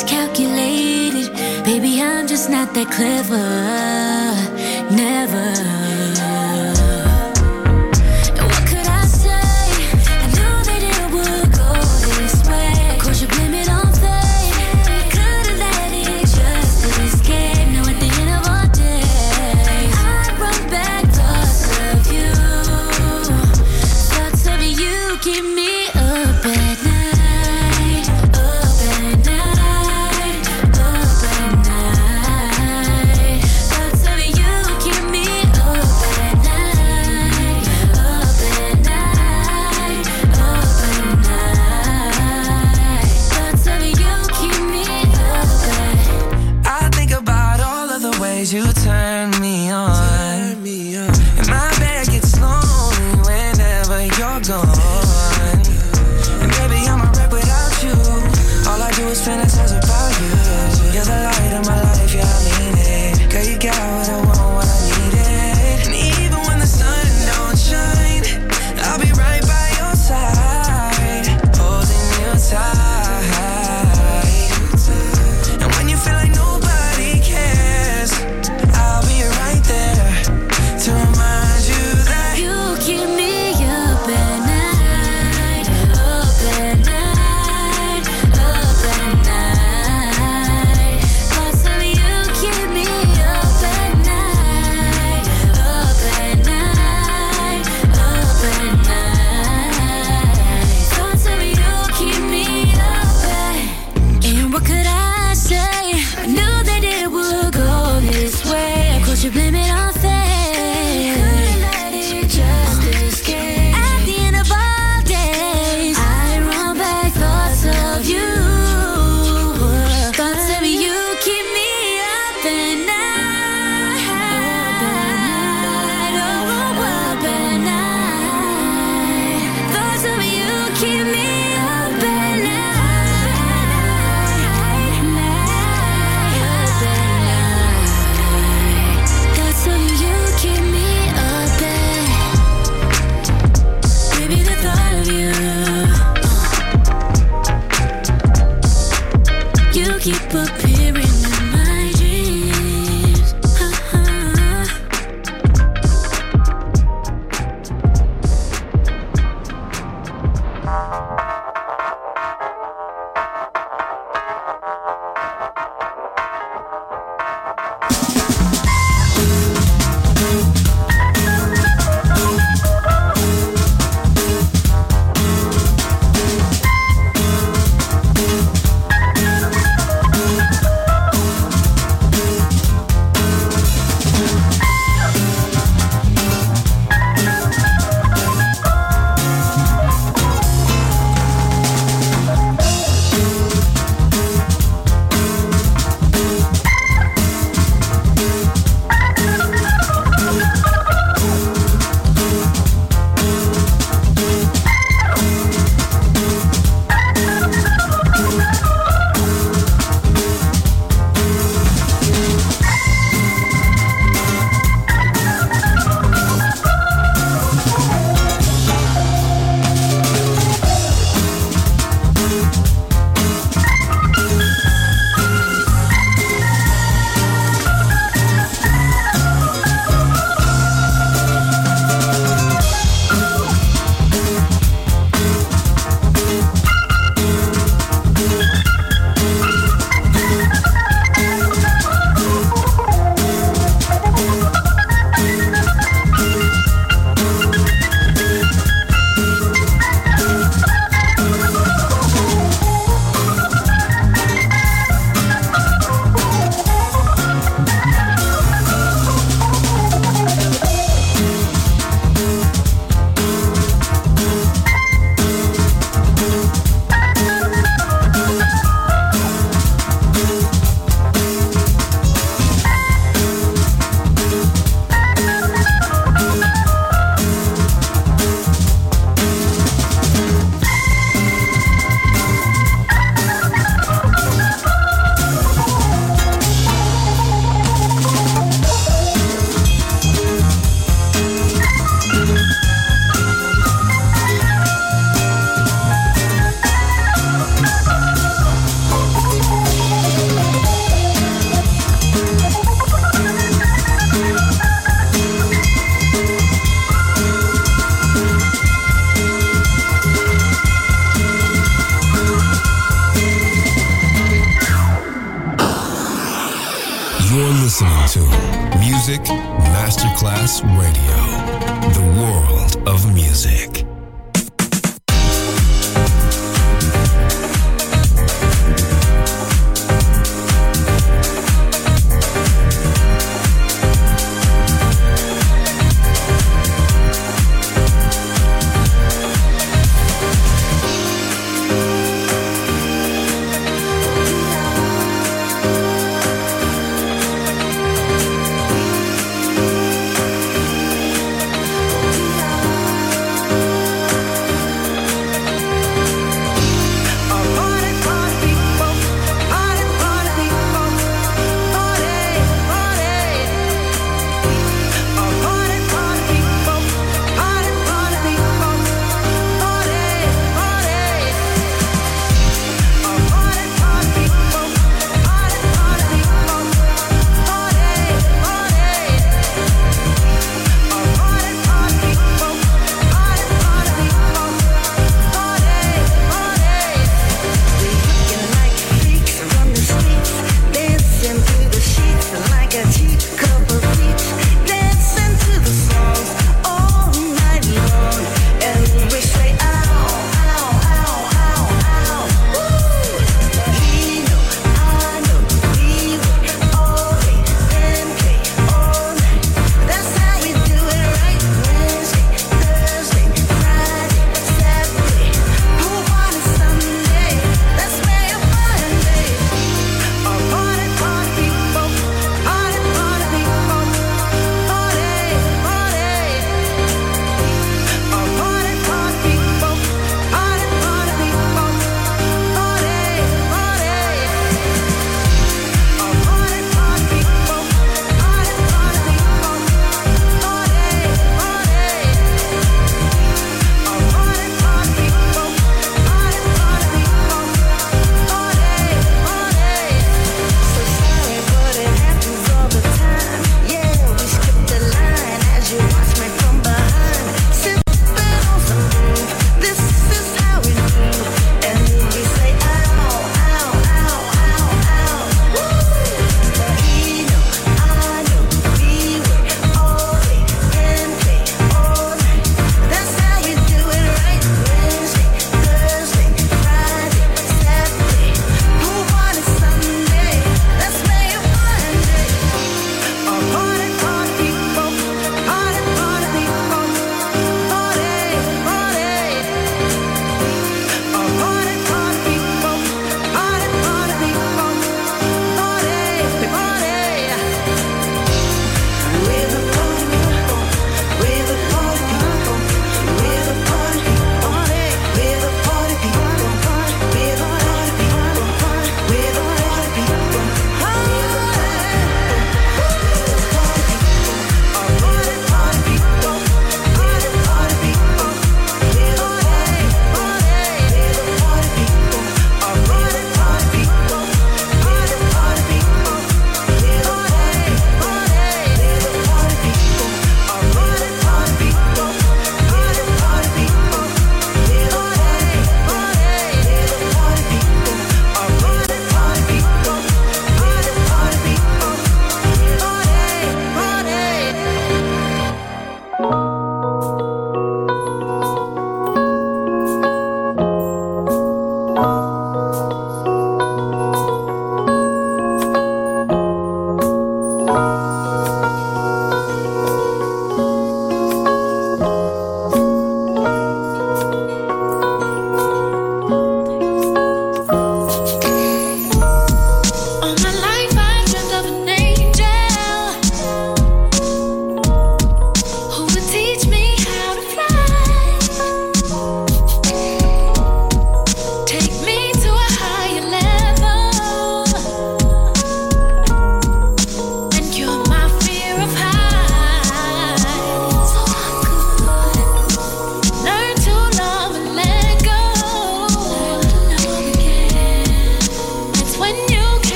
always calculated. Baby, I'm just not that clever. Never. blame it on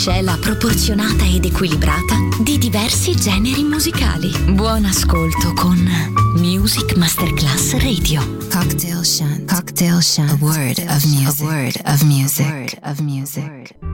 miscela proporzionata ed equilibrata di diversi generi musicali. Buon ascolto con Music Masterclass Radio. Cocktail Shunt. Cocktail Shunt. A word of music. A word of music. A word of music.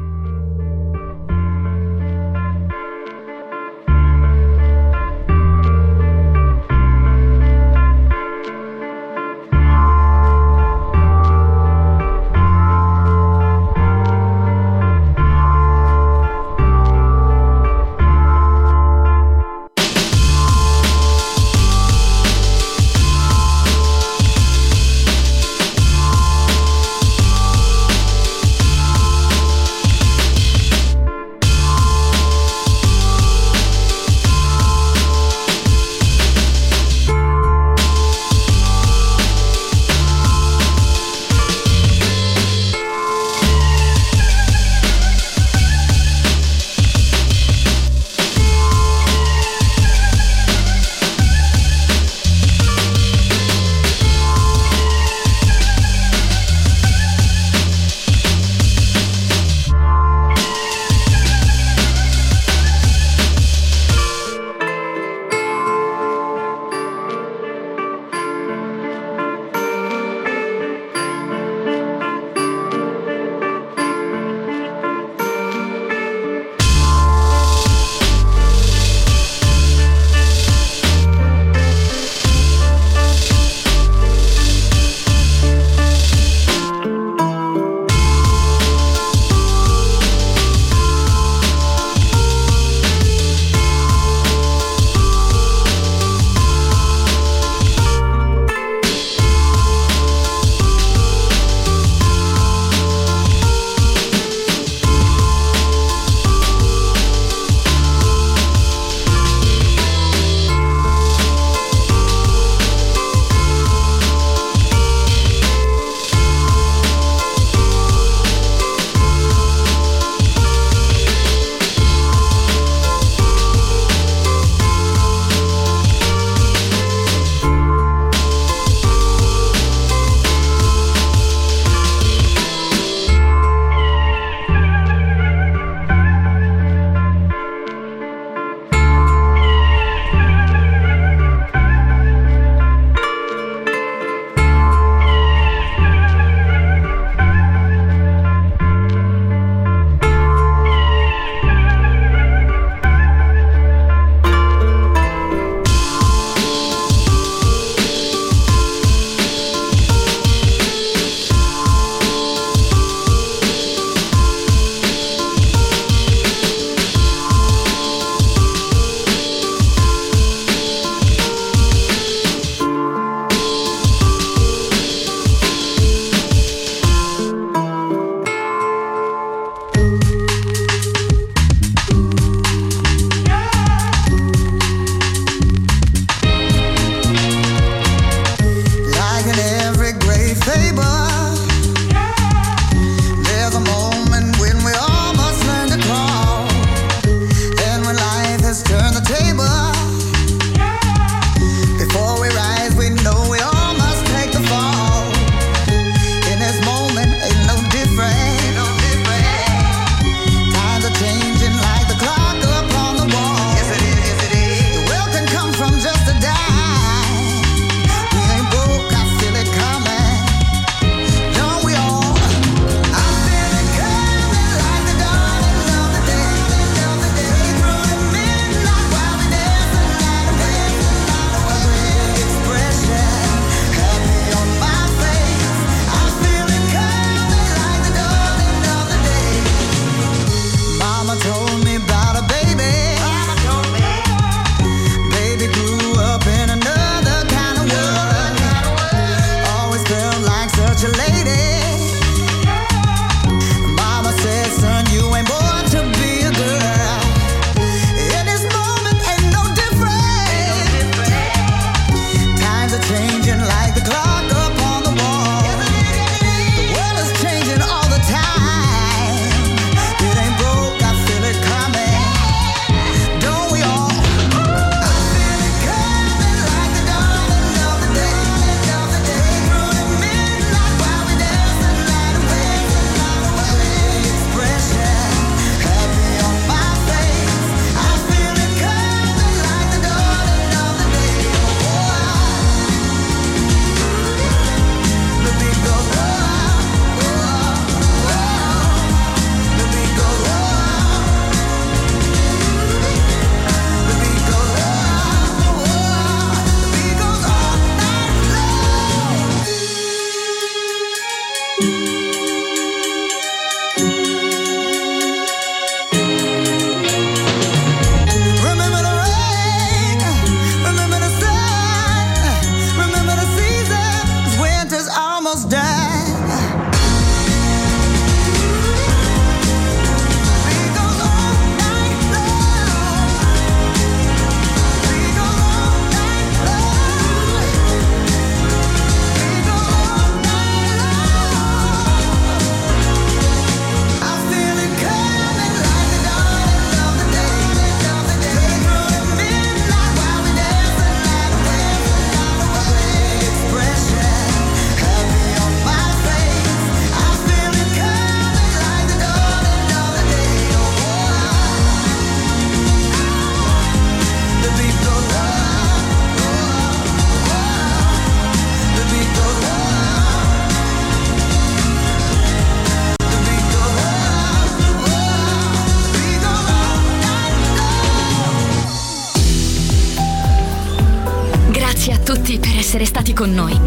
Con noi.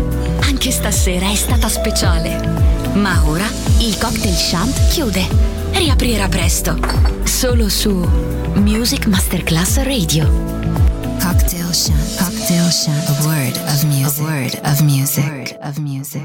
Anche stasera è stata speciale. Ma ora il cocktail shant chiude. Riaprirà presto. Solo su Music Masterclass Radio. Cocktail Shant. Cocktail Shant. A word of music. A word of music. Word of music.